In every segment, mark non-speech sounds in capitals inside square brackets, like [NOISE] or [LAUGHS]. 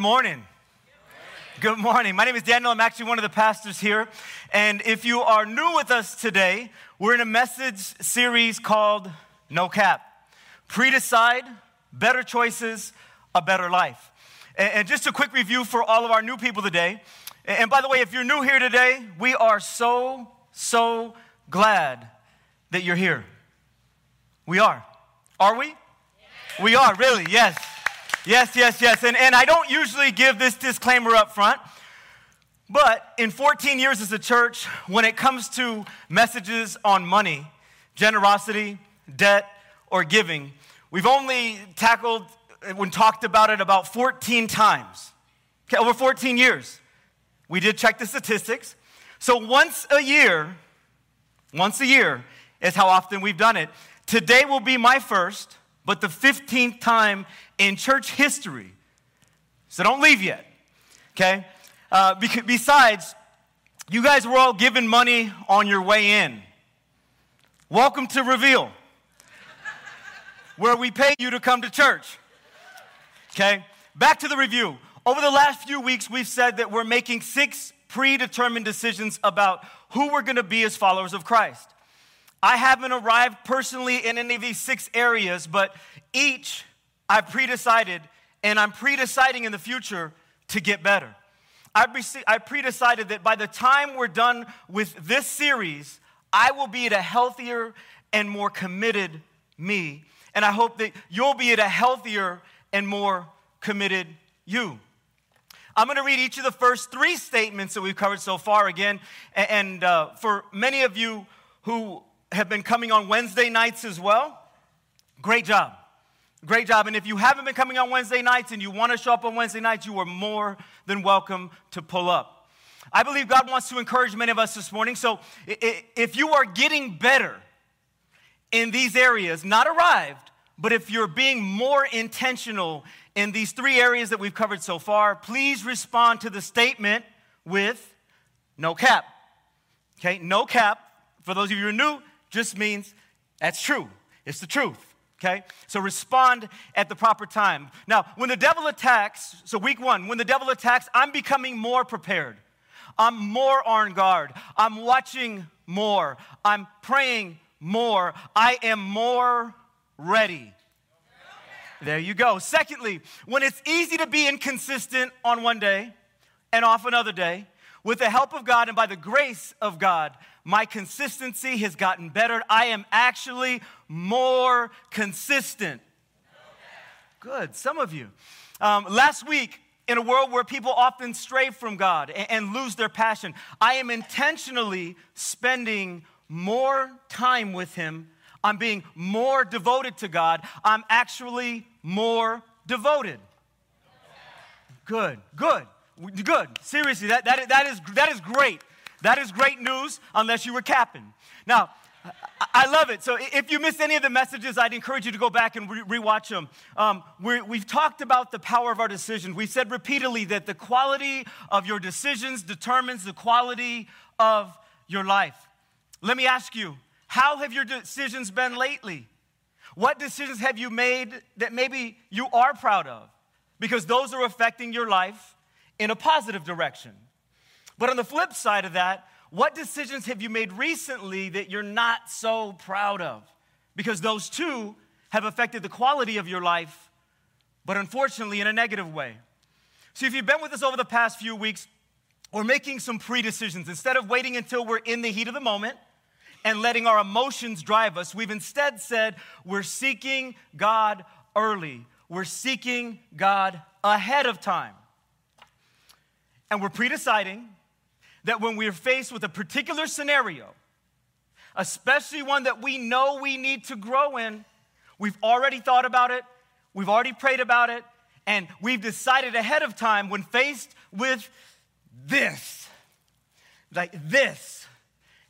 morning. Good morning. My name is Daniel. I'm actually one of the pastors here. And if you are new with us today, we're in a message series called No Cap Pre Decide, Better Choices, A Better Life. And just a quick review for all of our new people today. And by the way, if you're new here today, we are so, so glad that you're here. We are. Are we? We are, really, yes. Yes, yes, yes. And, and I don't usually give this disclaimer up front, but in 14 years as a church, when it comes to messages on money, generosity, debt, or giving, we've only tackled and talked about it about 14 times. Okay, over 14 years. We did check the statistics. So once a year, once a year is how often we've done it. Today will be my first, but the 15th time in church history. So don't leave yet, okay? Uh, besides, you guys were all given money on your way in. Welcome to Reveal, where we pay you to come to church. Okay, back to the review. Over the last few weeks, we've said that we're making six predetermined decisions about who we're gonna be as followers of Christ. I haven't arrived personally in any of these six areas, but each I've pre-decided, and I'm pre-deciding in the future to get better. I pre-decided that by the time we're done with this series, I will be at a healthier and more committed me. And I hope that you'll be at a healthier and more committed you. I'm going to read each of the first three statements that we've covered so far again. And uh, for many of you who have been coming on Wednesday nights as well. Great job. Great job. And if you haven't been coming on Wednesday nights and you want to show up on Wednesday nights, you are more than welcome to pull up. I believe God wants to encourage many of us this morning. So if you are getting better in these areas, not arrived, but if you're being more intentional in these three areas that we've covered so far, please respond to the statement with no cap. Okay, no cap. For those of you who are new, just means that's true. It's the truth. Okay? So respond at the proper time. Now, when the devil attacks, so week one, when the devil attacks, I'm becoming more prepared. I'm more on guard. I'm watching more. I'm praying more. I am more ready. There you go. Secondly, when it's easy to be inconsistent on one day and off another day, with the help of God and by the grace of God, my consistency has gotten better. I am actually more consistent. Good, some of you. Um, last week, in a world where people often stray from God and, and lose their passion, I am intentionally spending more time with Him. I'm being more devoted to God. I'm actually more devoted. Good, good, good. Seriously, that, that, that, is, that is great. That is great news unless you were capping. Now, I love it. So if you missed any of the messages, I'd encourage you to go back and re- rewatch them. Um, we have talked about the power of our decisions. We said repeatedly that the quality of your decisions determines the quality of your life. Let me ask you, how have your decisions been lately? What decisions have you made that maybe you are proud of? Because those are affecting your life in a positive direction. But on the flip side of that, what decisions have you made recently that you're not so proud of? Because those two have affected the quality of your life, but unfortunately in a negative way. So if you've been with us over the past few weeks, we're making some pre decisions. Instead of waiting until we're in the heat of the moment and letting our emotions drive us, we've instead said we're seeking God early. We're seeking God ahead of time. And we're pre deciding that when we're faced with a particular scenario, especially one that we know we need to grow in, we've already thought about it, we've already prayed about it, and we've decided ahead of time when faced with this, like this,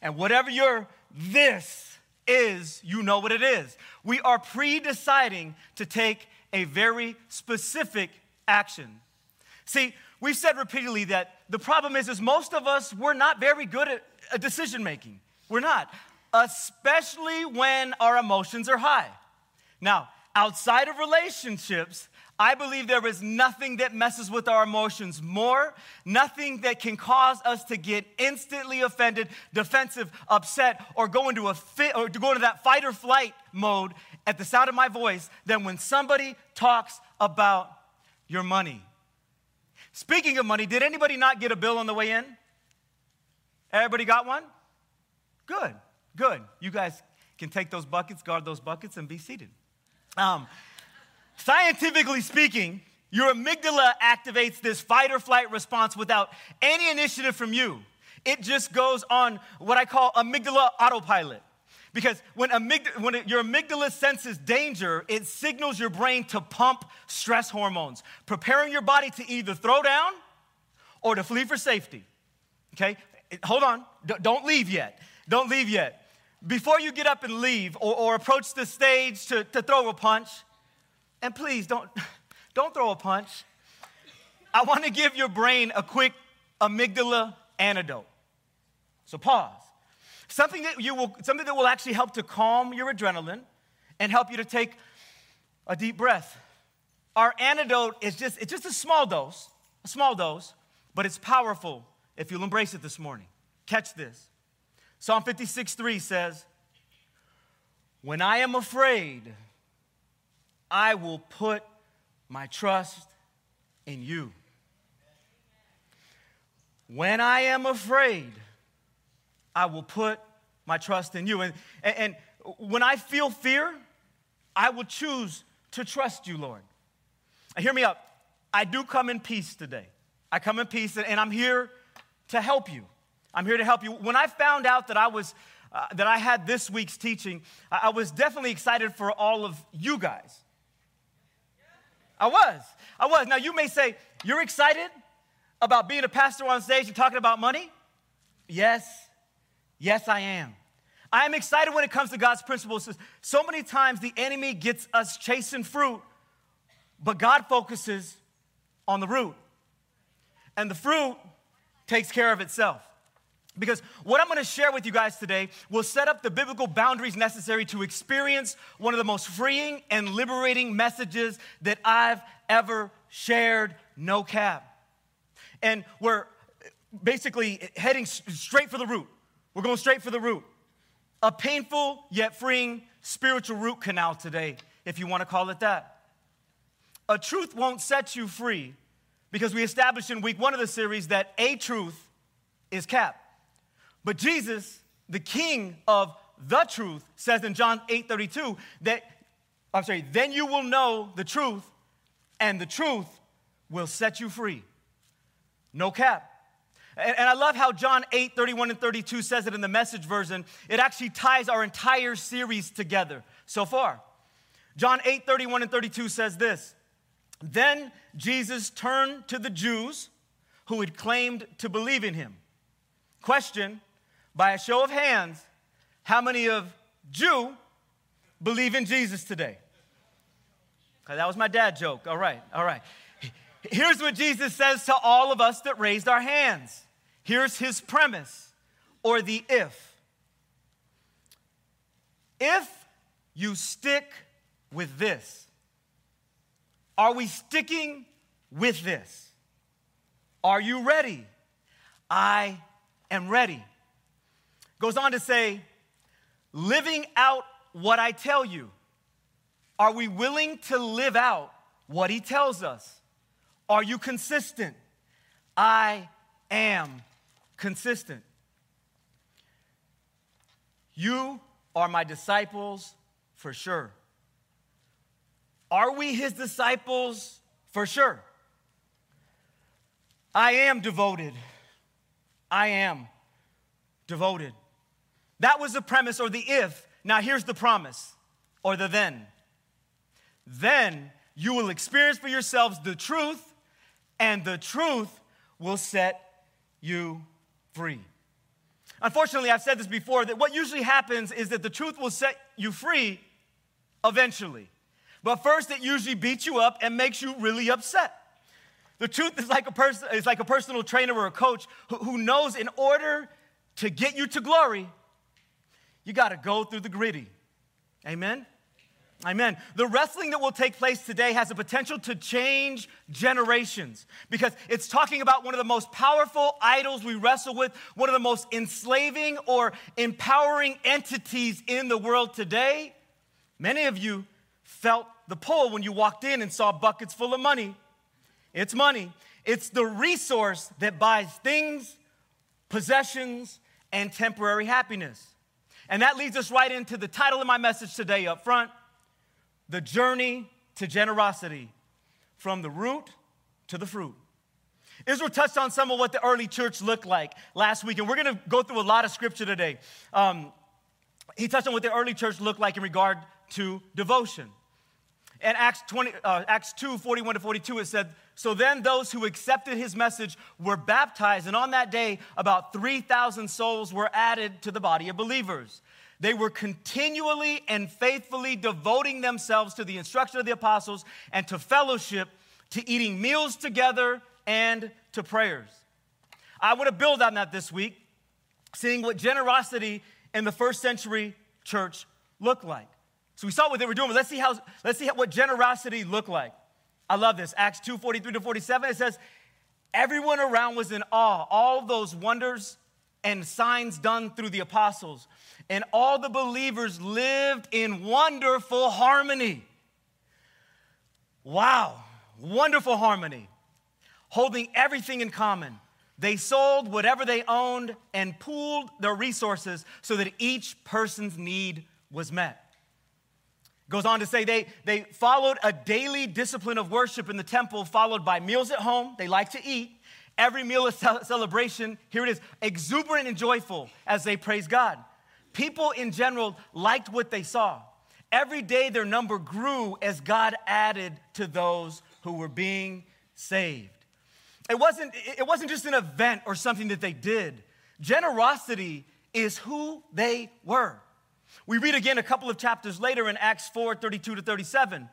and whatever your this is, you know what it is. We are pre deciding to take a very specific action. See, we've said repeatedly that the problem is, is most of us, we're not very good at uh, decision making. We're not, especially when our emotions are high. Now, outside of relationships, I believe there is nothing that messes with our emotions more, nothing that can cause us to get instantly offended, defensive, upset, or go into a fit or to go into that fight or flight mode at the sound of my voice than when somebody talks about your money. Speaking of money, did anybody not get a bill on the way in? Everybody got one? Good, good. You guys can take those buckets, guard those buckets, and be seated. Um, Scientifically speaking, your amygdala activates this fight or flight response without any initiative from you. It just goes on what I call amygdala autopilot. Because when, amygdala, when your amygdala senses danger, it signals your brain to pump stress hormones, preparing your body to either throw down or to flee for safety. Okay? Hold on. D- don't leave yet. Don't leave yet. Before you get up and leave or, or approach the stage to, to throw a punch, and please don't, [LAUGHS] don't throw a punch. I want to give your brain a quick amygdala antidote. So pause. Something that you will something that will actually help to calm your adrenaline and help you to take a deep breath. Our antidote is just it's just a small dose, a small dose, but it's powerful if you'll embrace it this morning. Catch this. Psalm 56 3 says, When I am afraid, I will put my trust in you. When I am afraid, I will put my trust in you. And, and, and, when I feel fear, I will choose to trust you, Lord. Hear me up. I do come in peace today. I come in peace, and I'm here to help you. I'm here to help you. When I found out that I was uh, that I had this week's teaching, I, I was definitely excited for all of you guys. I was. I was. Now, you may say, You're excited about being a pastor on stage and talking about money? Yes. Yes, I am. I am excited when it comes to God's principles. So many times the enemy gets us chasing fruit, but God focuses on the root. And the fruit takes care of itself. Because what I'm gonna share with you guys today will set up the biblical boundaries necessary to experience one of the most freeing and liberating messages that I've ever shared, no cap. And we're basically heading straight for the root. We're going straight for the root. A painful yet freeing spiritual root canal today, if you wanna call it that. A truth won't set you free because we established in week one of the series that a truth is cap. But Jesus, the King of the truth, says in John 8 32 that, I'm sorry, then you will know the truth, and the truth will set you free. No cap. And, and, I love how John 8 31 and 32 says it in the message version. It actually ties our entire series together so far. John 8 31 and 32 says this Then Jesus turned to the Jews who had claimed to believe in him. Question by a show of hands, how many of Jew believe in Jesus today? Okay, that was my dad joke. All right, all right. Here's what Jesus says to all of us that raised our hands. Here's his premise or the if. If you stick with this, are we sticking with this? Are you ready? I am ready. Goes on to say, living out what I tell you. Are we willing to live out what he tells us? Are you consistent? I am consistent. You are my disciples for sure. Are we his disciples for sure? I am devoted. I am devoted. That was the premise or the if. Now here's the promise or the then. Then you will experience for yourselves the truth, and the truth will set you free. Unfortunately, I've said this before that what usually happens is that the truth will set you free eventually. But first, it usually beats you up and makes you really upset. The truth is like a person is like a personal trainer or a coach who, who knows in order to get you to glory, you got to go through the gritty. Amen? Amen. The wrestling that will take place today has the potential to change generations because it's talking about one of the most powerful idols we wrestle with, one of the most enslaving or empowering entities in the world today. Many of you felt the pull when you walked in and saw buckets full of money. It's money, it's the resource that buys things, possessions, and temporary happiness. And that leads us right into the title of my message today up front the journey to generosity from the root to the fruit. Israel touched on some of what the early church looked like last week, and we're gonna go through a lot of scripture today. Um, he touched on what the early church looked like in regard to devotion. In Acts, 20, uh, Acts 2 41 to 42, it said, So then those who accepted his message were baptized, and on that day, about 3,000 souls were added to the body of believers. They were continually and faithfully devoting themselves to the instruction of the apostles and to fellowship, to eating meals together, and to prayers. I want to build on that this week, seeing what generosity in the first century church looked like. So we saw what they were doing, but let's see how let's see how, what generosity looked like. I love this. Acts 2 43 to 47, it says, Everyone around was in awe, all those wonders and signs done through the apostles and all the believers lived in wonderful harmony. Wow, wonderful harmony, holding everything in common. They sold whatever they owned and pooled their resources so that each person's need was met. Goes on to say they, they followed a daily discipline of worship in the temple, followed by meals at home. They liked to eat. Every meal is celebration. Here it is, exuberant and joyful as they praise God. People in general liked what they saw. Every day their number grew as God added to those who were being saved. It wasn't, it wasn't just an event or something that they did. Generosity is who they were. We read again a couple of chapters later in Acts 4 32 to 37,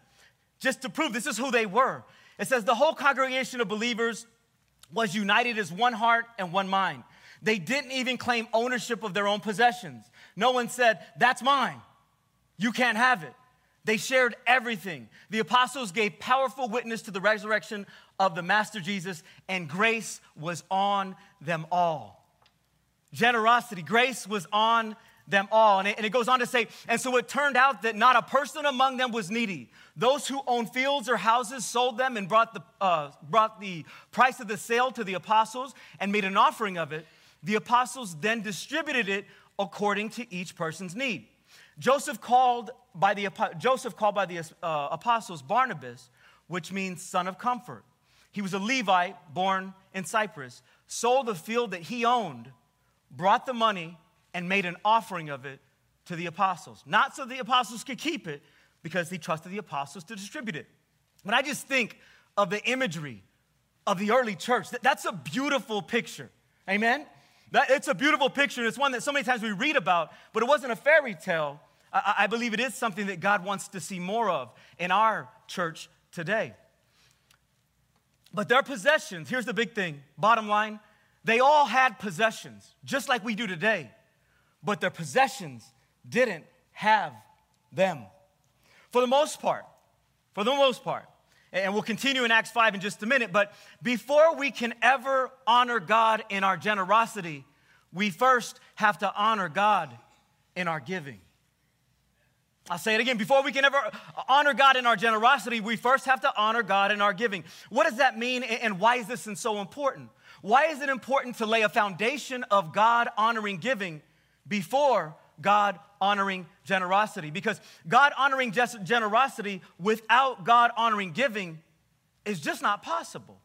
just to prove this is who they were. It says, The whole congregation of believers was united as one heart and one mind. They didn't even claim ownership of their own possessions. No one said, That's mine. You can't have it. They shared everything. The apostles gave powerful witness to the resurrection of the Master Jesus, and grace was on them all. Generosity, grace was on them all. And it, and it, goes on to say, and so it turned out that not a person among them was needy. Those who owned fields or houses sold them and brought the, uh, brought the price of the sale to the apostles and made an offering of it. The apostles then distributed it according to each person's need. Joseph called by the, Joseph called by the uh, apostles Barnabas, which means son of comfort. He was a Levite born in Cyprus, sold the field that he owned, brought the money, and made an offering of it to the apostles. Not so the apostles could keep it, because he trusted the apostles to distribute it. But I just think of the imagery of the early church. That's a beautiful picture. Amen? That, it's a beautiful picture. and It's one that so many times we read about, but it wasn't a fairy tale. I, I believe it is something that God wants to see more of in our church today. But their possessions, here's the big thing bottom line, they all had possessions, just like we do today, but their possessions didn't have them. For the most part, for the most part, and we'll continue in Acts 5 in just a minute. But before we can ever honor God in our generosity, we first have to honor God in our giving. I'll say it again. Before we can ever uh, honor God in our generosity, we first have to honor God in our giving. What does that mean, and why is this so important? Why is it important to lay a foundation of God honoring giving before God honoring generosity. Because God honoring generosity without God honoring giving is just not possible.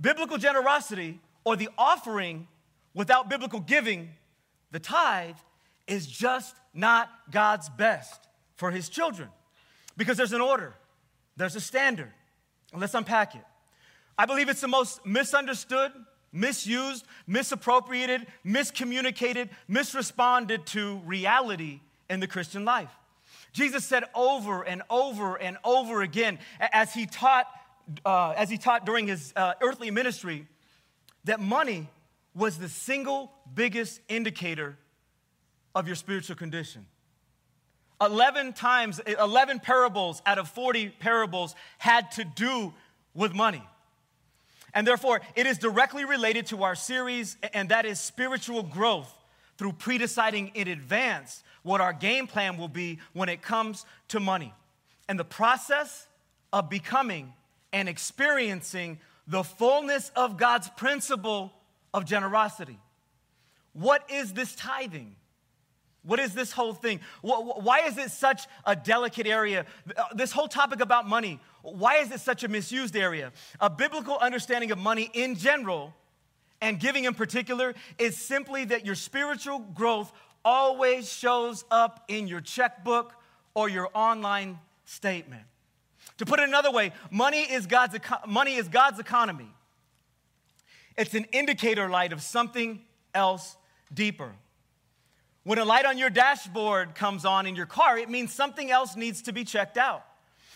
Biblical generosity or the offering without biblical giving, the tithe, is just not God's best for his children. Because there's an order, there's a standard. Let's unpack it. I believe it's the most misunderstood misused, misappropriated, miscommunicated, misresponded to reality in the Christian life. Jesus said over and over and over again as he taught, uh, as he taught during his uh, earthly ministry, that money was the single biggest indicator of your spiritual condition. 11 times, 11 parables out of 40 parables had to do with money. And therefore, it is directly related to our series, and that is spiritual growth through predeciding in advance what our game plan will be when it comes to money. And the process of becoming and experiencing the fullness of God's principle of generosity. What is this tithing? What is this whole thing? Why is it such a delicate area? Uh, this whole topic about money, why is it such a misused area? A biblical understanding of money in general and giving in particular is simply that your spiritual growth always shows up in your checkbook or your online statement. To put it another way, money is God's, money is God's economy. It's an indicator light of something else deeper. When a light on your dashboard comes on in your car, it means something else needs to be checked out.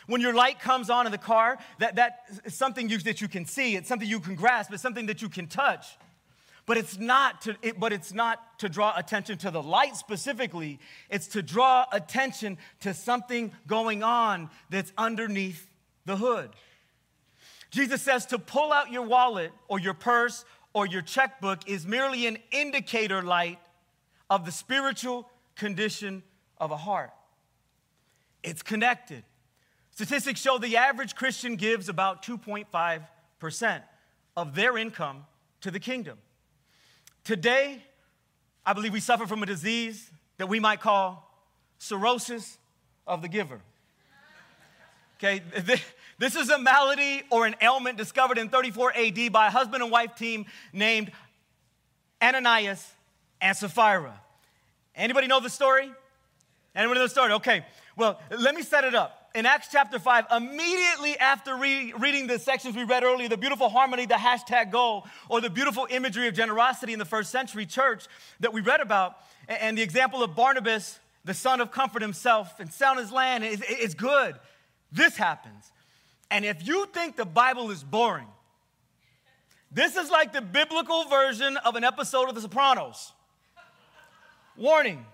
When your light comes on in the car, that, that is something you, that you can see, it's something you can grasp, it's something that you can touch. But it's not to, it, but it's not to draw attention to the light specifically. It's to draw attention to something going on that's underneath the hood. Jesus says to pull out your wallet or your purse or your checkbook is merely an indicator light of the spiritual condition of a heart. It's connected. Statistics show the average Christian gives about 2.5% of their income to the kingdom. Today, I believe we suffer from a disease that we might call cirrhosis of the giver. Okay, this is a malady or an ailment discovered in 34 AD by a husband and wife team named Ananias and Sapphira. Anybody know the story? Anybody know the story? Okay, well, let me set it up in Acts chapter 5, immediately after re- reading the sections we read earlier, the beautiful harmony, the hashtag goal, or the beautiful imagery of generosity in the first century church that we read about, and the example of Barnabas, the son of comfort himself, and sound his land, is good. This happens. And if you think the Bible is boring, this is like the biblical version of an episode of The Sopranos. Warning,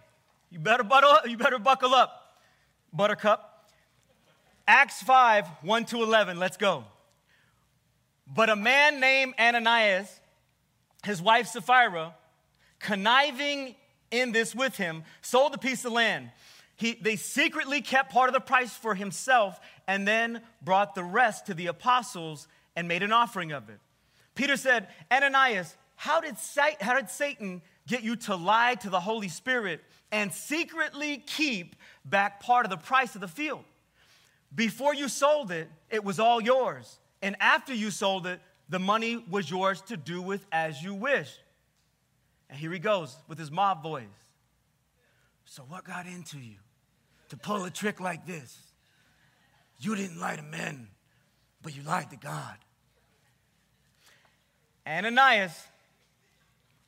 you better, buckle, you better buckle up, Buttercup. Acts 5 1 to 11. Let's go. But a man named Ananias, his wife Sapphira, conniving in this with him, sold a piece of land. He, they secretly kept part of the price for himself and then brought the rest to the apostles and made an offering of it. Peter said, Ananias, how did, how did Satan get you to lie to the Holy Spirit and secretly keep back part of the price of the field? Before you sold it, it was all yours. And after you sold it, the money was yours to do with as you wish. And here he goes with his mob voice. So, what got into you to pull a trick like this? You didn't lie to men, but you lied to God. Ananias,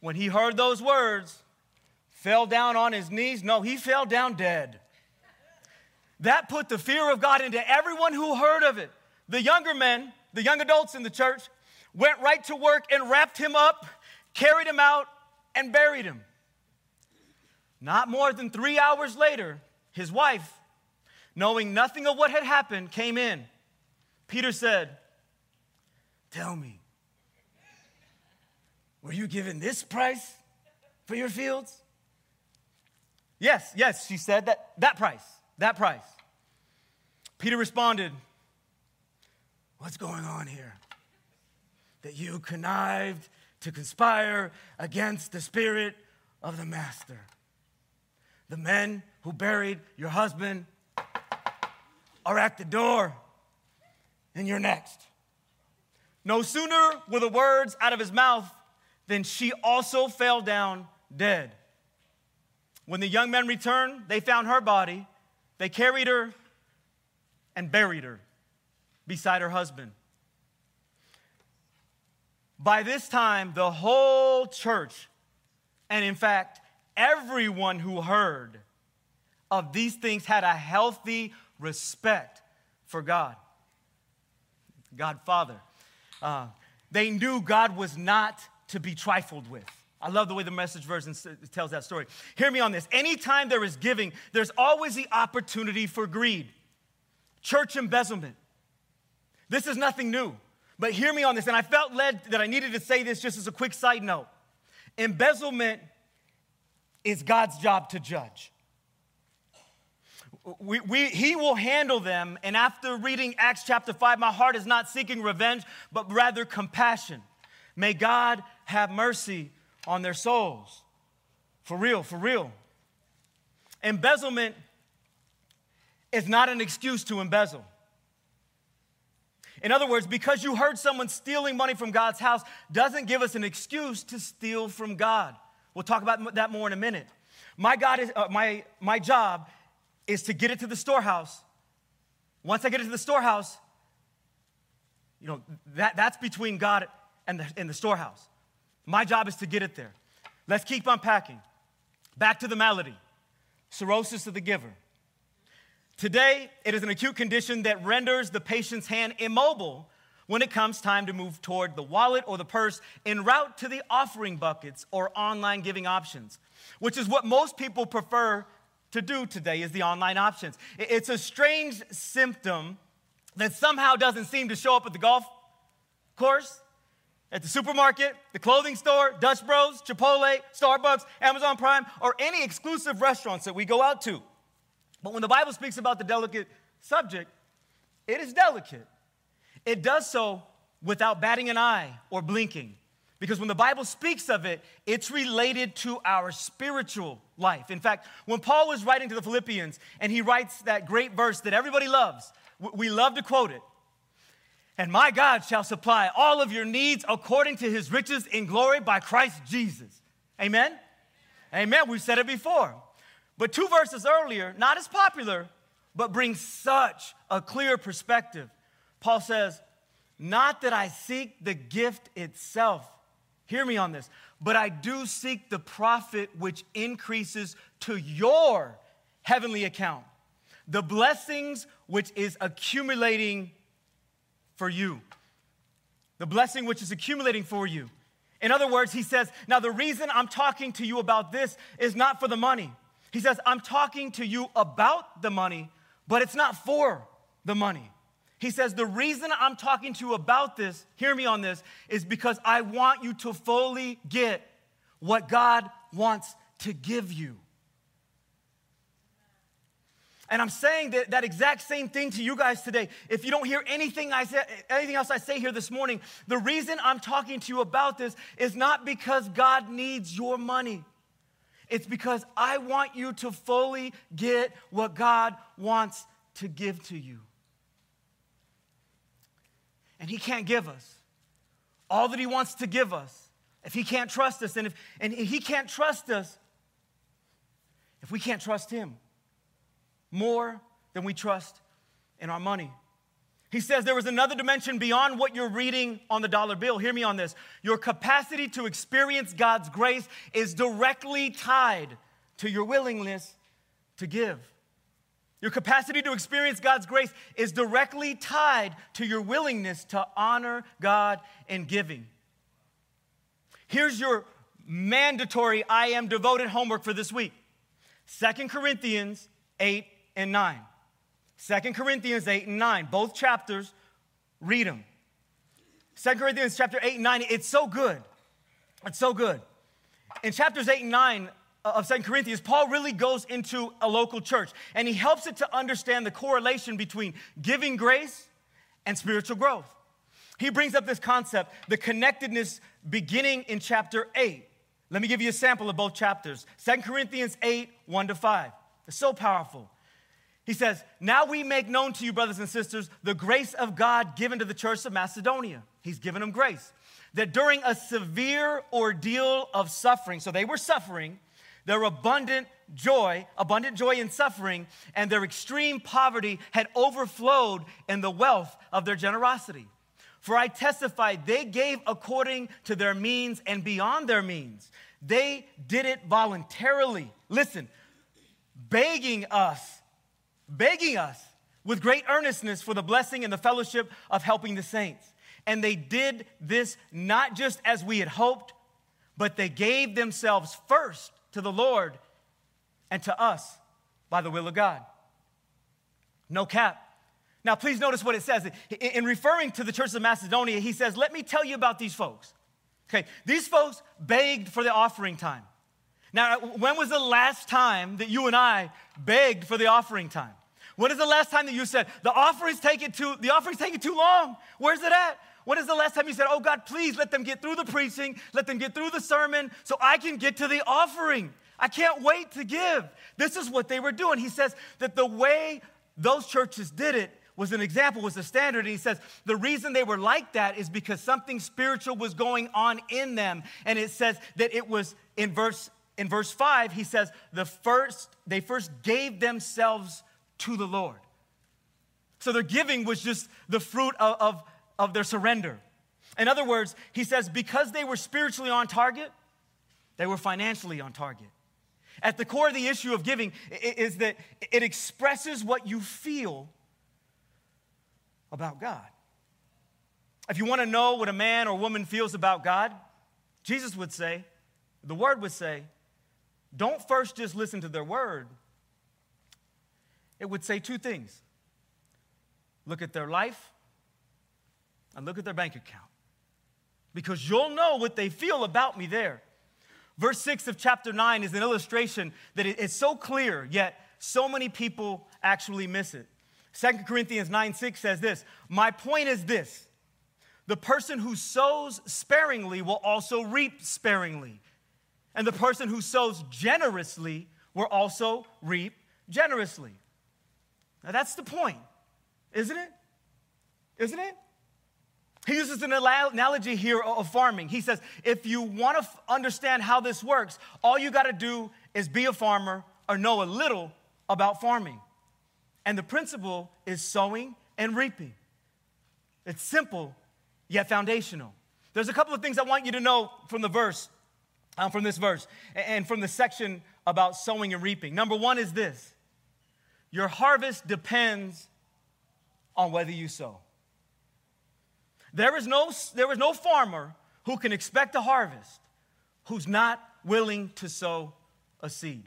when he heard those words, fell down on his knees. No, he fell down dead. That put the fear of God into everyone who heard of it. The younger men, the young adults in the church, went right to work and wrapped him up, carried him out, and buried him. Not more than three hours later, his wife, knowing nothing of what had happened, came in. Peter said, Tell me, were you given this price for your fields? Yes, yes, she said, that, that price. That price. Peter responded, What's going on here? That you connived to conspire against the spirit of the master. The men who buried your husband are at the door, and you're next. No sooner were the words out of his mouth than she also fell down dead. When the young men returned, they found her body they carried her and buried her beside her husband. By this time, the whole church, and in fact, everyone who heard of these things had a healthy respect for God, God Father. Uh, they knew God was not to be trifled with. I love the way the message version tells that story. Hear me on this. Anytime there is giving, there's always the opportunity for greed. Church embezzlement. This is nothing new. But hear me on this, and I felt led that I needed to say this just as a quick side note. Embezzlement is God's job to judge. We, we, he will handle them, and after reading Acts chapter 5, my heart is not seeking revenge, but rather compassion. May God have mercy on their souls. For real, for real. Embezzlement is not an excuse to embezzle. In other words, because you heard someone stealing money from God's house doesn't give us an excuse to steal from God. We'll talk about that more in a minute. My, God is, uh, my, my job is to get it to the storehouse. Once I get it to the storehouse, you know, that, that's between God and the, and the storehouse. My job is to get it there. Let's keep unpacking. Back to the malady cirrhosis of the giver. Today, it is an acute condition that renders the patient's hand immobile when it comes time to move toward the wallet or the purse en route to the offering buckets or online giving options, which is what most people prefer to do today is the online options. It's a strange symptom that somehow doesn't seem to show up at the golf course, at the supermarket, the clothing store, Dutch Bros, Chipotle, Starbucks, Amazon Prime, or any exclusive restaurants that we go out to. But when the Bible speaks about the delicate subject, it is delicate. It does so without batting an eye or blinking. Because when the Bible speaks of it, it's related to our spiritual life. In fact, when Paul was writing to the Philippians and he writes that great verse that everybody loves, we love to quote it. And my God shall supply all of your needs according to his riches in glory by Christ Jesus. Amen? Amen. We've said it before. But two verses earlier, not as popular, but bring such a clear perspective. Paul says, Not that I seek the gift itself. Hear me on this. But I do seek the profit which increases to your heavenly account, the blessings which is accumulating for you. The blessing which is accumulating for you. In other words, he says, Now the reason I'm talking to you about this is not for the money. He says, I'm talking to you about the money, but it's not for the money. He says, The reason I'm talking to you about this, hear me on this, is because I want you to fully get what God wants to give you. And I'm saying that, that exact same thing to you guys today. If you don't hear anything, I say, anything else I say here this morning, the reason I'm talking to you about this is not because God needs your money. It's because I want you to fully get what God wants to give to you. And He can't give us all that He wants to give us if He can't trust us. And if and He can't trust us if we can't trust Him more than we trust in our money. He says there is another dimension beyond what you're reading on the dollar bill. Hear me on this. Your capacity to experience God's grace is directly tied to your willingness to give. Your capacity to experience God's grace is directly tied to your willingness to honor God in giving. Here's your mandatory I am devoted homework for this week Second Corinthians 8 and 9. 2 Corinthians 8 and 9, both chapters, read them. 2 Corinthians chapter 8 and 9, it's so good. It's so good. In chapters 8 and 9 of 2 Corinthians, Paul really goes into a local church and he helps it to understand the correlation between giving grace and spiritual growth. He brings up this concept, the connectedness beginning in chapter 8. Let me give you a sample of both chapters 2 Corinthians 8, 1 to 5. It's so powerful. He says, Now we make known to you, brothers and sisters, the grace of God given to the church of Macedonia. He's given them grace. That during a severe ordeal of suffering, so they were suffering, their abundant joy, abundant joy in suffering, and their extreme poverty had overflowed in the wealth of their generosity. For I testify, they gave according to their means and beyond their means. They did it voluntarily. Listen, begging us begging us with great earnestness for the blessing and the fellowship of helping the saints. And they did this not just as we had hoped, but they gave themselves first to the Lord and to us by the will of God. No cap. Now, please notice what it says. In referring to the church of Macedonia, he says, Let me tell you about these folks. Okay, these folks begged for the offering time. Now, when was the last time that you and I begged for the offering time? When is the last time that you said, the offering's taking too, the offering's taking too long? Where's it at? When is the last time you said, oh God, please let them get through the preaching, let them get through the sermon so I can get to the offering? I can't wait to give. This is what they were doing. He says that the way those churches did it was an example, was a standard. And he says the reason they were like that is because something spiritual was going on in them. And it says that it was in verse in verse 5, he says, the first, they first gave themselves to the Lord. So their giving was just the fruit of, of, of their surrender. In other words, he says, because they were spiritually on target, they were financially on target. At the core of the issue of giving is that it expresses what you feel about God. If you want to know what a man or woman feels about God, Jesus would say, the word would say, don't first just listen to their word. It would say two things look at their life and look at their bank account. Because you'll know what they feel about me there. Verse 6 of chapter 9 is an illustration that it's so clear, yet so many people actually miss it. 2 Corinthians 9 6 says this My point is this the person who sows sparingly will also reap sparingly. And the person who sows generously will also reap generously. Now that's the point, isn't it? Isn't it? He uses an analogy here of farming. He says, if you want to understand how this works, all you got to do is be a farmer or know a little about farming. And the principle is sowing and reaping. It's simple, yet foundational. There's a couple of things I want you to know from the verse um, from this verse and from the section about sowing and reaping. Number one is this your harvest depends on whether you sow. There is no, there is no farmer who can expect a harvest who's not willing to sow a seed.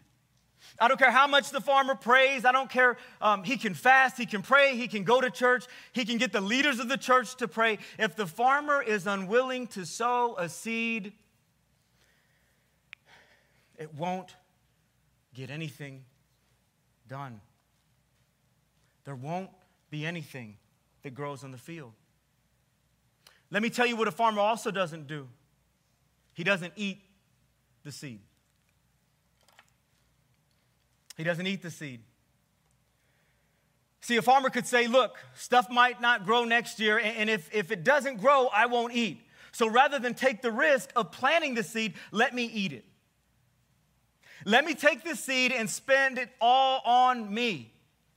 I don't care how much the farmer prays. I don't care. Um, he can fast, he can pray, he can go to church, he can get the leaders of the church to pray. If the farmer is unwilling to sow a seed, it won't get anything done. There won't be anything that grows on the field. Let me tell you what a farmer also doesn't do he doesn't eat the seed. He doesn't eat the seed. See, a farmer could say, Look, stuff might not grow next year, and if, if it doesn't grow, I won't eat. So rather than take the risk of planting the seed, let me eat it. Let me take this seed and spend it all on me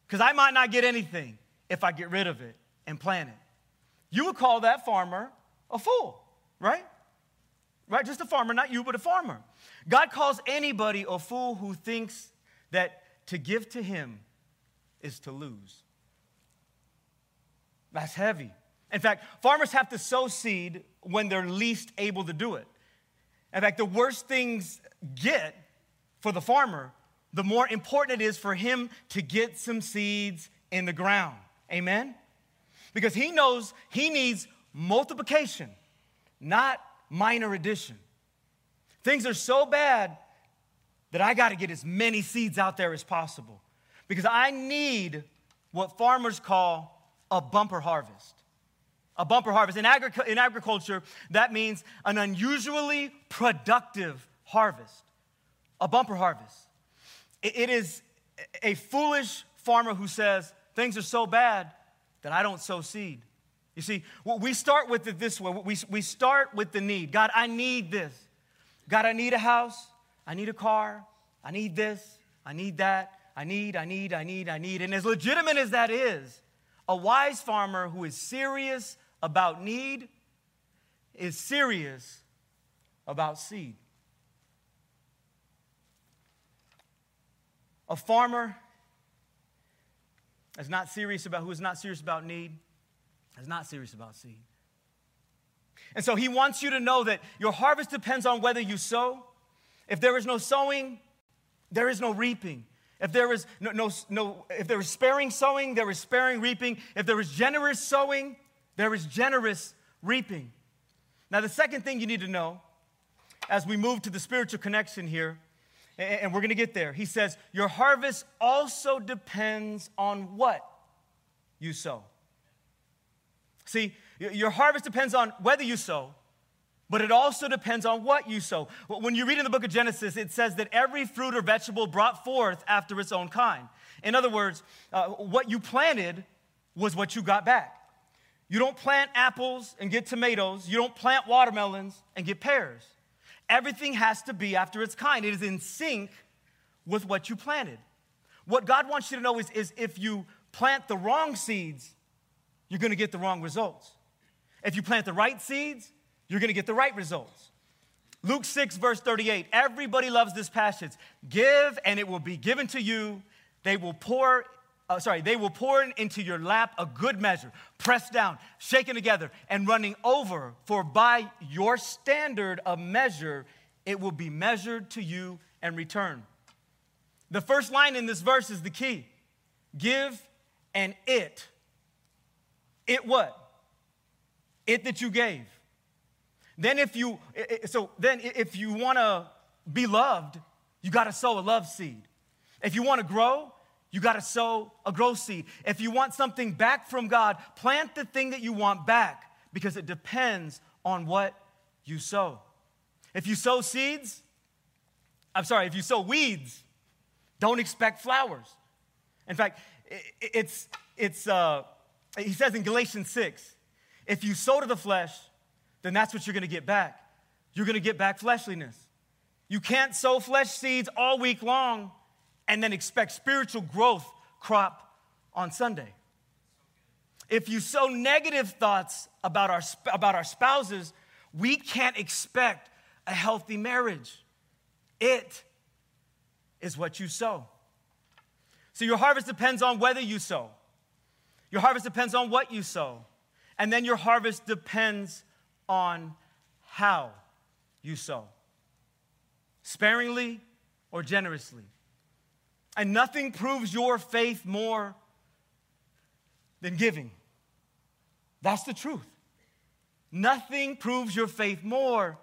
because I might not get anything if I get rid of it and plant it. You would call that farmer a fool, right? Right? Just a farmer, not you, but a farmer. God calls anybody a fool who thinks that to give to him is to lose. That's heavy. In fact, farmers have to sow seed when they're least able to do it. In fact, the worst things get for the farmer, the more important it is for him to get some seeds in the ground. Amen? Because he knows he needs multiplication, not minor addition. Things are so bad that I got to get as many seeds out there as possible because I need what farmers call a bumper harvest. A bumper harvest. In, agri- in agriculture, that means an unusually productive harvest a bumper harvest. It is a foolish farmer who says, Things are so bad that I don't sow seed. You see, we start with it this way we, we start with the need. God, I need this. God, I need a house. I need a car. I need this. I need that. I need, I need, I need, I need. And as legitimate as that is, a wise farmer who is serious about need is serious about seed. A farmer is not serious about who is not serious about need, is not serious about seed. And so he wants you to know that your harvest depends on whether you sow. If there is no sowing, there is no reaping. If there is no, no, no if there is sparing sowing, there is sparing reaping. If there is generous sowing, there is generous reaping. Now, the second thing you need to know as we move to the spiritual connection here, and we're going to get there, he says, Your harvest also depends on what you sow. See, your harvest depends on whether you sow, but it also depends on what you sow. When you read in the book of Genesis, it says that every fruit or vegetable brought forth after its own kind. In other words, uh, what you planted was what you got back. You don't plant apples and get tomatoes, you don't plant watermelons and get pears. Everything has to be after its kind, it is in sync with what you planted. What God wants you to know is, is if you plant the wrong seeds, you're gonna get the wrong results. If you plant the right seeds, you're gonna get the right results. Luke 6, verse 38. Everybody loves this passage. Give, and it will be given to you. They will pour, uh, sorry, they will pour into your lap a good measure, pressed down, shaken together, and running over. For by your standard of measure, it will be measured to you and return. The first line in this verse is the key give, and it. It what? It that you gave. Then if you so then if you want to be loved, you got to sow a love seed. If you want to grow, you got to sow a growth seed. If you want something back from God, plant the thing that you want back because it depends on what you sow. If you sow seeds, I'm sorry, if you sow weeds, don't expect flowers. In fact, it's, it's uh, he says in Galatians 6, if you sow to the flesh, then that's what you're gonna get back. You're gonna get back fleshliness. You can't sow flesh seeds all week long and then expect spiritual growth crop on Sunday. If you sow negative thoughts about our, about our spouses, we can't expect a healthy marriage. It is what you sow. So your harvest depends on whether you sow. Your harvest depends on what you sow. And then your harvest depends on how you sow sparingly or generously. And nothing proves your faith more than giving. That's the truth. Nothing proves your faith more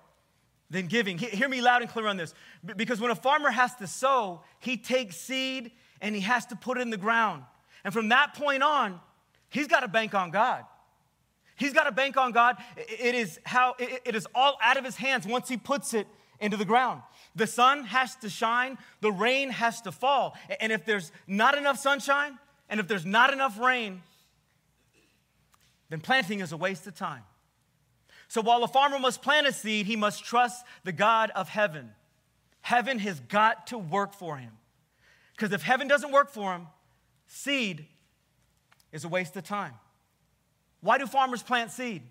than giving. Hear me loud and clear on this. Because when a farmer has to sow, he takes seed and he has to put it in the ground. And from that point on, he's got to bank on God. He's got to bank on God. It is how it is all out of his hands once he puts it into the ground. The sun has to shine, the rain has to fall. And if there's not enough sunshine and if there's not enough rain, then planting is a waste of time. So while a farmer must plant a seed, he must trust the God of heaven. Heaven has got to work for him. Because if heaven doesn't work for him, seed is a waste of time. Why do farmers plant seed?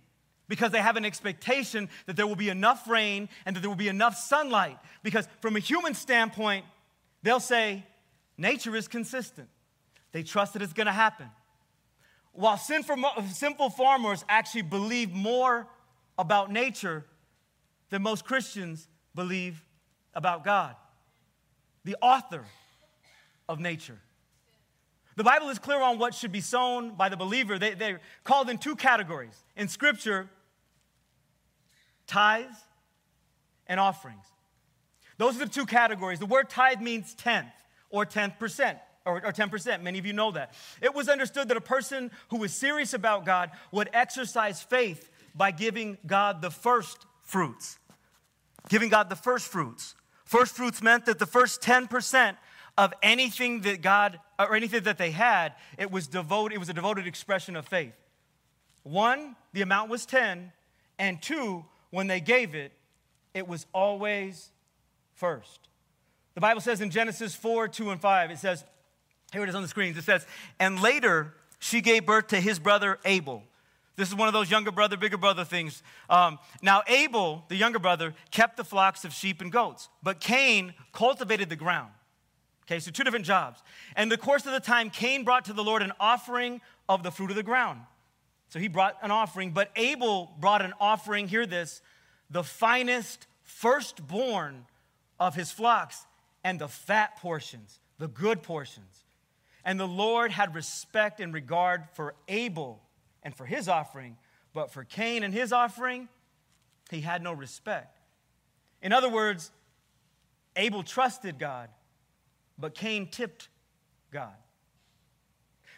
Because they have an expectation that there will be enough rain and that there will be enough sunlight. Because from a human standpoint, they'll say, nature is consistent. They trust that it's gonna happen. While sinful farmers actually believe more about nature than most Christians believe about God, the author of nature. The Bible is clear on what should be sown by the believer. They, they're called in two categories. In Scripture, tithes and offerings. Those are the two categories. The word tithe means tenth or 10%. Or, or 10%. Many of you know that. It was understood that a person who was serious about God would exercise faith by giving God the first fruits. Giving God the first fruits. First fruits meant that the first 10% of anything that God or anything that they had, it was devoted, it was a devoted expression of faith. One, the amount was 10, and two, when they gave it, it was always first. The Bible says in Genesis 4, 2, and 5, it says, here it is on the screens, it says, and later she gave birth to his brother Abel. This is one of those younger brother, bigger brother things. Um, now, Abel, the younger brother, kept the flocks of sheep and goats, but Cain cultivated the ground. Okay, so two different jobs. And the course of the time, Cain brought to the Lord an offering of the fruit of the ground. So he brought an offering, but Abel brought an offering, hear this, the finest firstborn of his flocks and the fat portions, the good portions. And the Lord had respect and regard for Abel and for his offering, but for Cain and his offering, he had no respect. In other words, Abel trusted God, but Cain tipped God.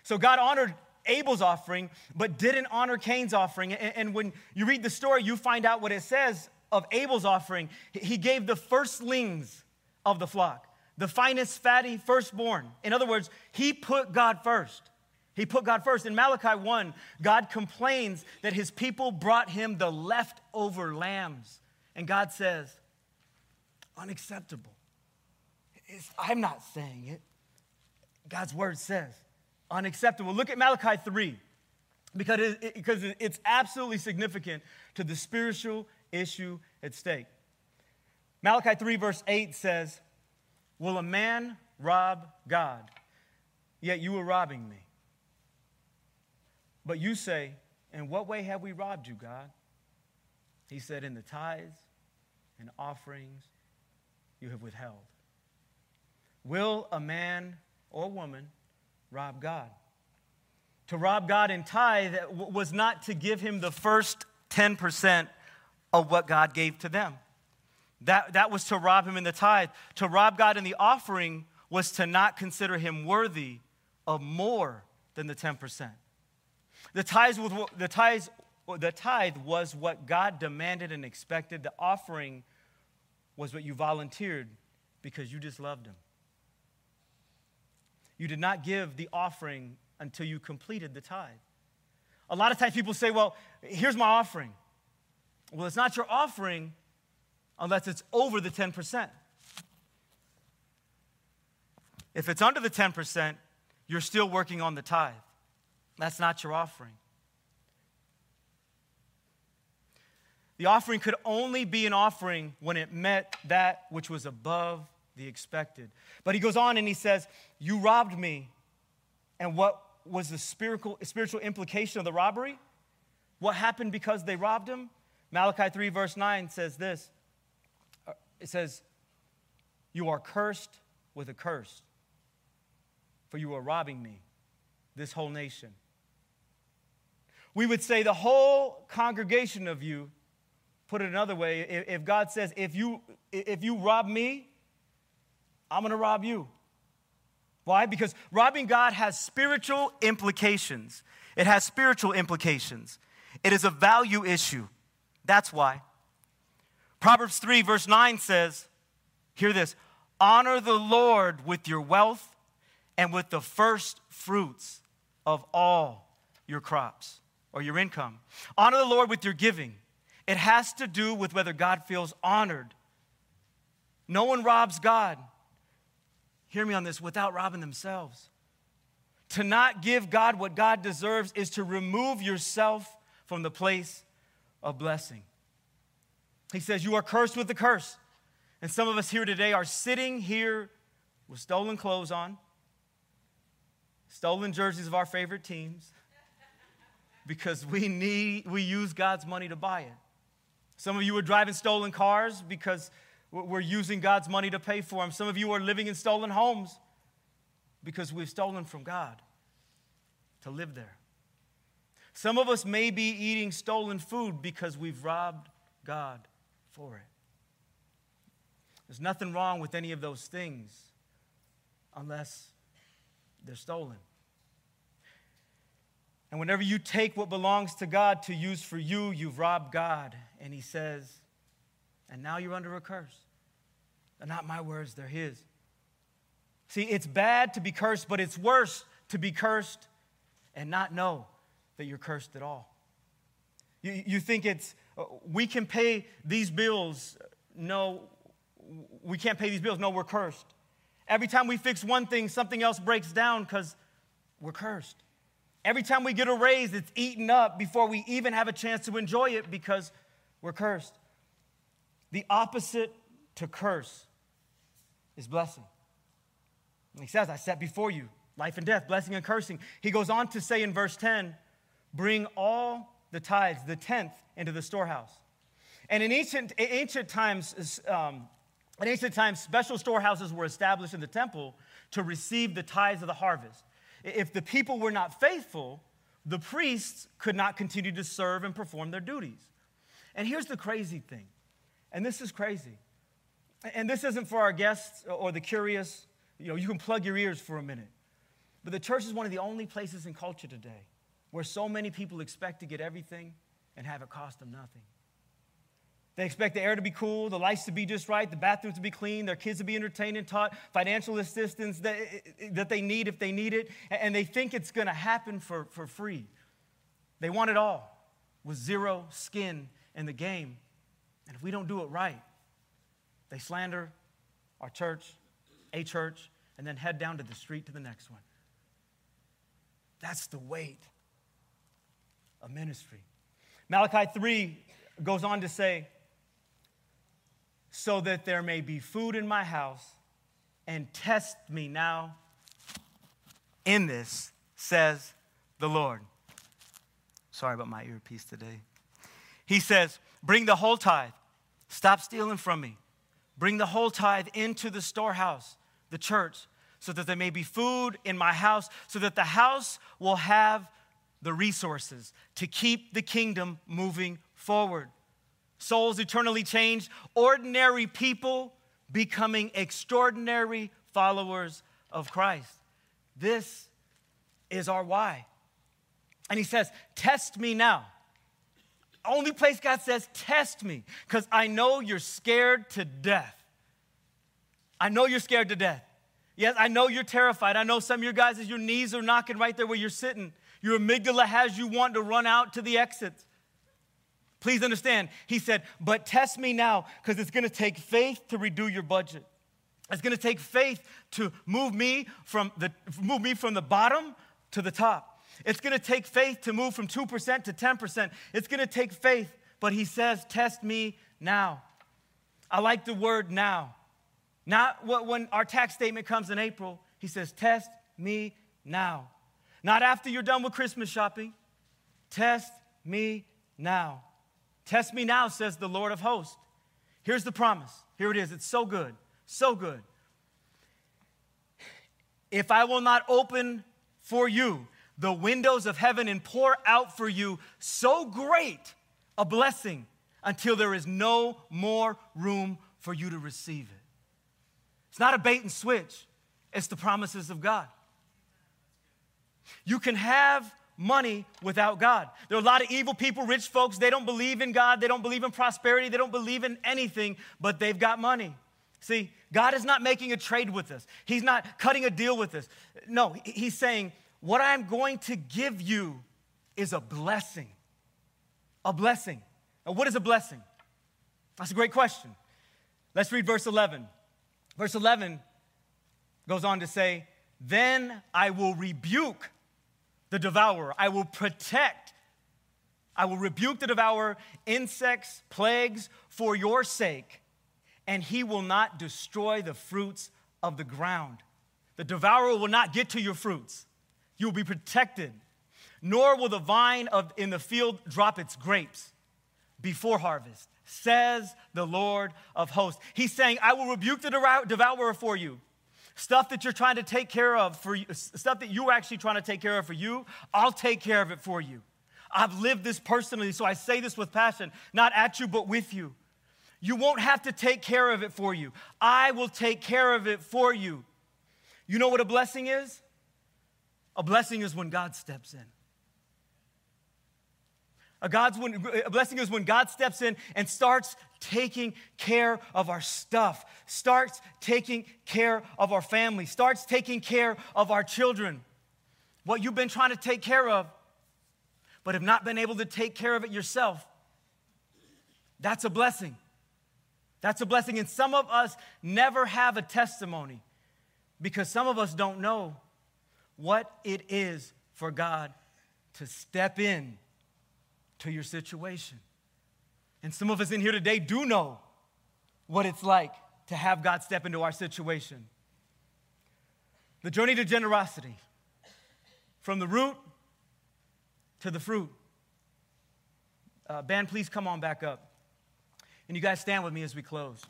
So God honored Abel's offering, but didn't honor Cain's offering. And when you read the story, you find out what it says of Abel's offering. He gave the firstlings of the flock, the finest fatty firstborn. In other words, he put God first. He put God first. In Malachi 1, God complains that his people brought him the leftover lambs. And God says, unacceptable. It's, I'm not saying it. God's word says, unacceptable. Look at Malachi 3, because, it, because it's absolutely significant to the spiritual issue at stake. Malachi 3, verse 8 says, Will a man rob God? Yet you are robbing me. But you say, In what way have we robbed you, God? He said, In the tithes and offerings you have withheld. Will a man or woman rob God? To rob God in tithe was not to give him the first 10% of what God gave to them. That, that was to rob him in the tithe. To rob God in the offering was to not consider him worthy of more than the 10%. The tithe, was, the, tithe, the tithe was what God demanded and expected. The offering was what you volunteered because you just loved him. You did not give the offering until you completed the tithe. A lot of times people say, Well, here's my offering. Well, it's not your offering unless it's over the 10%. If it's under the 10%, you're still working on the tithe. That's not your offering. The offering could only be an offering when it met that which was above the expected. But he goes on and he says, You robbed me. And what was the spiritual, spiritual implication of the robbery? What happened because they robbed him? Malachi 3, verse 9 says this uh, It says, You are cursed with a curse, for you are robbing me, this whole nation. We would say the whole congregation of you, put it another way, if God says, if you, if you rob me, I'm gonna rob you. Why? Because robbing God has spiritual implications. It has spiritual implications. It is a value issue. That's why. Proverbs 3, verse 9 says, Hear this honor the Lord with your wealth and with the first fruits of all your crops or your income. Honor the Lord with your giving. It has to do with whether God feels honored. No one robs God, hear me on this, without robbing themselves. To not give God what God deserves is to remove yourself from the place of blessing. He says, You are cursed with the curse. And some of us here today are sitting here with stolen clothes on, stolen jerseys of our favorite teams, because we need, we use God's money to buy it. Some of you are driving stolen cars because we're using God's money to pay for them. Some of you are living in stolen homes because we've stolen from God to live there. Some of us may be eating stolen food because we've robbed God for it. There's nothing wrong with any of those things unless they're stolen. And whenever you take what belongs to God to use for you, you've robbed God. And He says, and now you're under a curse. They're not my words, they're His. See, it's bad to be cursed, but it's worse to be cursed and not know that you're cursed at all. You, you think it's, uh, we can pay these bills. No, we can't pay these bills. No, we're cursed. Every time we fix one thing, something else breaks down because we're cursed. Every time we get a raise, it's eaten up before we even have a chance to enjoy it because we're cursed. The opposite to curse is blessing. And he says, I set before you life and death, blessing and cursing. He goes on to say in verse 10, bring all the tithes, the tenth, into the storehouse. And in ancient, ancient times, um, in ancient times, special storehouses were established in the temple to receive the tithes of the harvest. If the people were not faithful, the priests could not continue to serve and perform their duties. And here's the crazy thing, and this is crazy. And this isn't for our guests or the curious. You know, you can plug your ears for a minute. But the church is one of the only places in culture today where so many people expect to get everything and have it cost them nothing. They expect the air to be cool, the lights to be just right, the bathrooms to be clean, their kids to be entertained and taught, financial assistance that, that they need if they need it, and they think it's going to happen for, for free. They want it all with zero skin in the game. And if we don't do it right, they slander our church, a church, and then head down to the street to the next one. That's the weight of ministry. Malachi 3 goes on to say, so that there may be food in my house, and test me now in this, says the Lord. Sorry about my earpiece today. He says, Bring the whole tithe. Stop stealing from me. Bring the whole tithe into the storehouse, the church, so that there may be food in my house, so that the house will have the resources to keep the kingdom moving forward souls eternally changed, ordinary people becoming extraordinary followers of Christ. This is our why. And he says, Test me now. Only place God says, Test me, because I know you're scared to death. I know you're scared to death. Yes, I know you're terrified. I know some of you guys, as your knees are knocking right there where you're sitting, your amygdala has you want to run out to the exits. Please understand, he said, but test me now because it's going to take faith to redo your budget. It's going to take faith to move me from the move me from the bottom to the top. It's going to take faith to move from 2% to 10%. It's going to take faith, but he says, "Test me now." I like the word now. Not what, when our tax statement comes in April, he says, "Test me now." Not after you're done with Christmas shopping. Test me now. Test me now, says the Lord of hosts. Here's the promise. Here it is. It's so good. So good. If I will not open for you the windows of heaven and pour out for you so great a blessing until there is no more room for you to receive it. It's not a bait and switch, it's the promises of God. You can have money without God. There are a lot of evil people, rich folks, they don't believe in God, they don't believe in prosperity, they don't believe in anything, but they've got money. See, God is not making a trade with us, He's not cutting a deal with us. No, He's saying, What I'm going to give you is a blessing. A blessing. Now, what is a blessing? That's a great question. Let's read verse 11. Verse 11 goes on to say, Then I will rebuke the devourer. I will protect, I will rebuke the devourer, insects, plagues for your sake, and he will not destroy the fruits of the ground. The devourer will not get to your fruits. You will be protected. Nor will the vine of, in the field drop its grapes before harvest, says the Lord of hosts. He's saying, I will rebuke the devourer for you stuff that you're trying to take care of for you, stuff that you're actually trying to take care of for you, I'll take care of it for you. I've lived this personally, so I say this with passion, not at you, but with you. You won't have to take care of it for you. I will take care of it for you. You know what a blessing is? A blessing is when God steps in. A, God's when, a blessing is when God steps in and starts taking care of our stuff, starts taking care of our family, starts taking care of our children. What you've been trying to take care of, but have not been able to take care of it yourself. That's a blessing. That's a blessing. And some of us never have a testimony because some of us don't know what it is for God to step in to your situation. And some of us in here today do know what it's like to have God step into our situation. The journey to generosity, from the root to the fruit. Uh, band, please come on back up. And you guys stand with me as we close.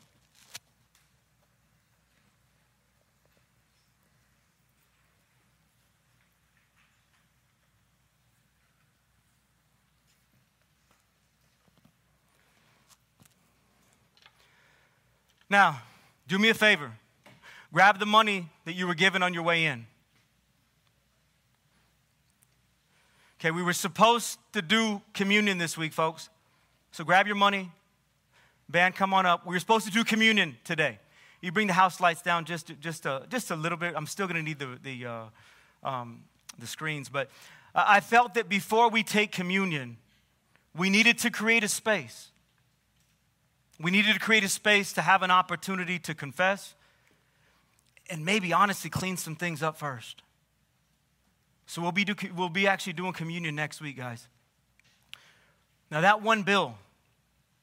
Now, do me a favor. Grab the money that you were given on your way in. Okay, we were supposed to do communion this week, folks. So grab your money. Band, come on up. We were supposed to do communion today. You bring the house lights down just, just, a, just a little bit. I'm still going to need the, the, uh, um, the screens. But I felt that before we take communion, we needed to create a space. We needed to create a space to have an opportunity to confess and maybe honestly clean some things up first. So we'll be, do, we'll be actually doing communion next week, guys. Now, that one bill,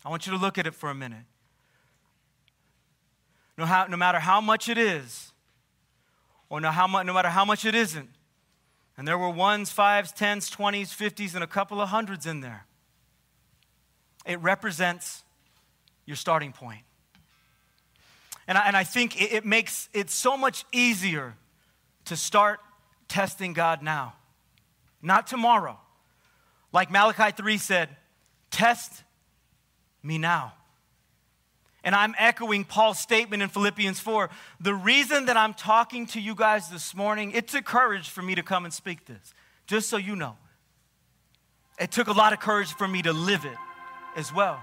I want you to look at it for a minute. No, how, no matter how much it is, or no, how much, no matter how much it isn't, and there were ones, fives, tens, twenties, fifties, and a couple of hundreds in there, it represents your starting point. And I, and I think it, it makes it so much easier to start testing God now, not tomorrow. Like Malachi 3 said, test me now. And I'm echoing Paul's statement in Philippians 4. The reason that I'm talking to you guys this morning, it took courage for me to come and speak this, just so you know. It took a lot of courage for me to live it as well.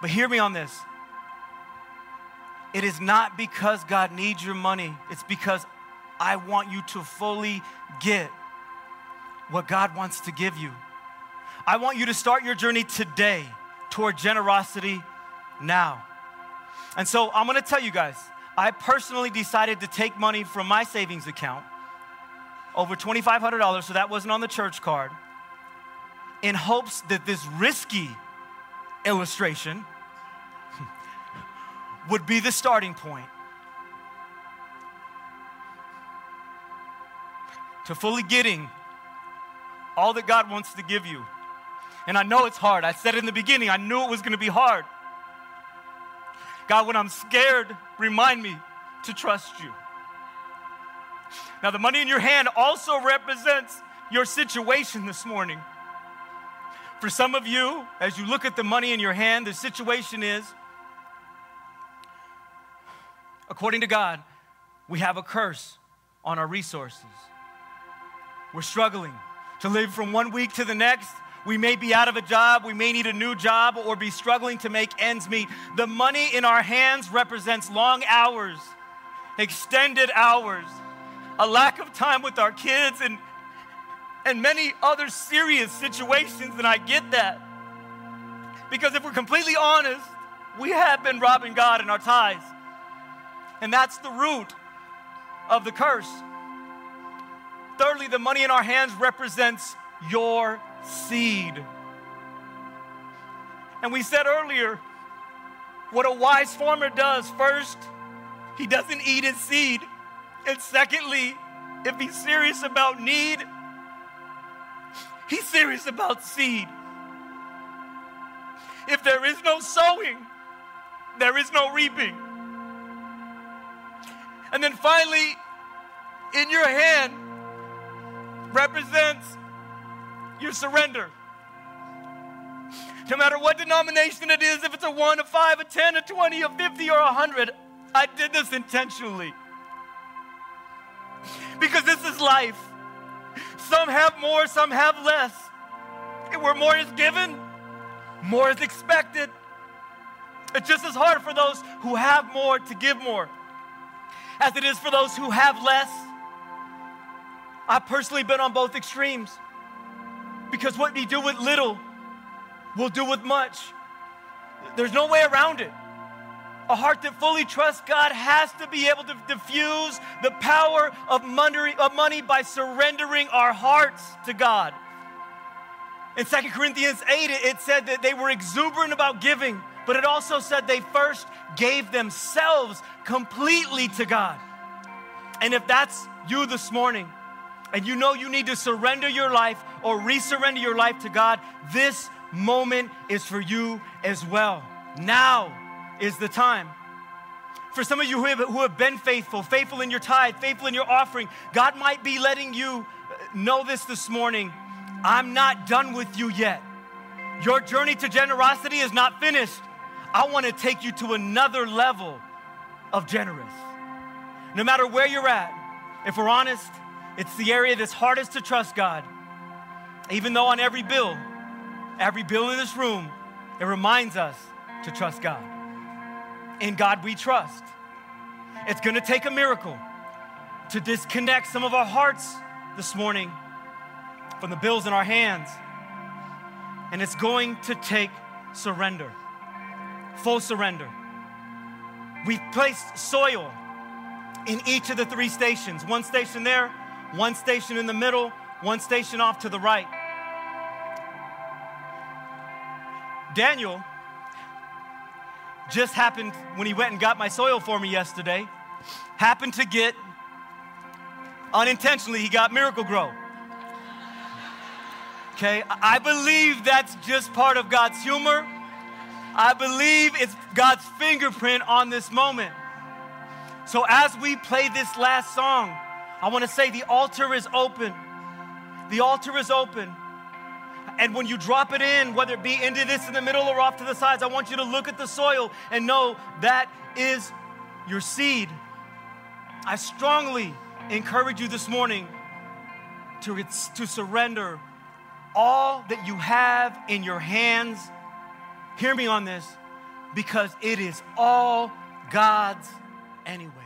But hear me on this. It is not because God needs your money, it's because I want you to fully get what God wants to give you. I want you to start your journey today toward generosity now. And so I'm gonna tell you guys, I personally decided to take money from my savings account, over $2,500, so that wasn't on the church card, in hopes that this risky illustration [LAUGHS] would be the starting point to fully getting all that God wants to give you. And I know it's hard. I said in the beginning, I knew it was going to be hard. God, when I'm scared, remind me to trust you. Now, the money in your hand also represents your situation this morning. For some of you, as you look at the money in your hand, the situation is, according to God, we have a curse on our resources. We're struggling to live from one week to the next. We may be out of a job, we may need a new job, or be struggling to make ends meet. The money in our hands represents long hours, extended hours, a lack of time with our kids, and, and many other serious situations, and I get that. Because if we're completely honest, we have been robbing God in our tithes. And that's the root of the curse. Thirdly, the money in our hands represents your seed. And we said earlier, what a wise farmer does first, he doesn't eat his seed. And secondly, if he's serious about need, he's serious about seed. If there is no sowing, there is no reaping. And then finally, in your hand represents your surrender. No matter what denomination it is, if it's a one, a five, a 10, a 20, a 50, or a 100, I did this intentionally. Because this is life. Some have more, some have less. And where more is given, more is expected. It's just as hard for those who have more to give more as it is for those who have less. I've personally been on both extremes because what you do with little will do with much. There's no way around it. A heart that fully trusts God has to be able to diffuse the power of money, by surrendering our hearts to God. In 2 Corinthians 8, it said that they were exuberant about giving, but it also said they first gave themselves completely to God. And if that's you this morning, and you know you need to surrender your life or resurrender your life to God, this moment is for you as well. Now is the time. For some of you who have, who have been faithful, faithful in your tithe, faithful in your offering, God might be letting you know this this morning. I'm not done with you yet. Your journey to generosity is not finished. I want to take you to another level of generous. No matter where you're at, if we're honest, it's the area that's hardest to trust God. Even though on every bill, every bill in this room, it reminds us to trust God. In God we trust. It's gonna take a miracle to disconnect some of our hearts this morning from the bills in our hands. And it's going to take surrender, full surrender. We've placed soil in each of the three stations one station there, one station in the middle, one station off to the right. Daniel just happened when he went and got my soil for me yesterday, happened to get unintentionally, he got Miracle-Gro. Okay, I believe that's just part of God's humor. I believe it's God's fingerprint on this moment. So as we play this last song, I want to say the altar is open. The altar is open. And when you drop it in, whether it be into this in the middle or off to the sides, I want you to look at the soil and know that is your seed. I strongly encourage you this morning to, to surrender all that you have in your hands. Hear me on this because it is all God's anyway.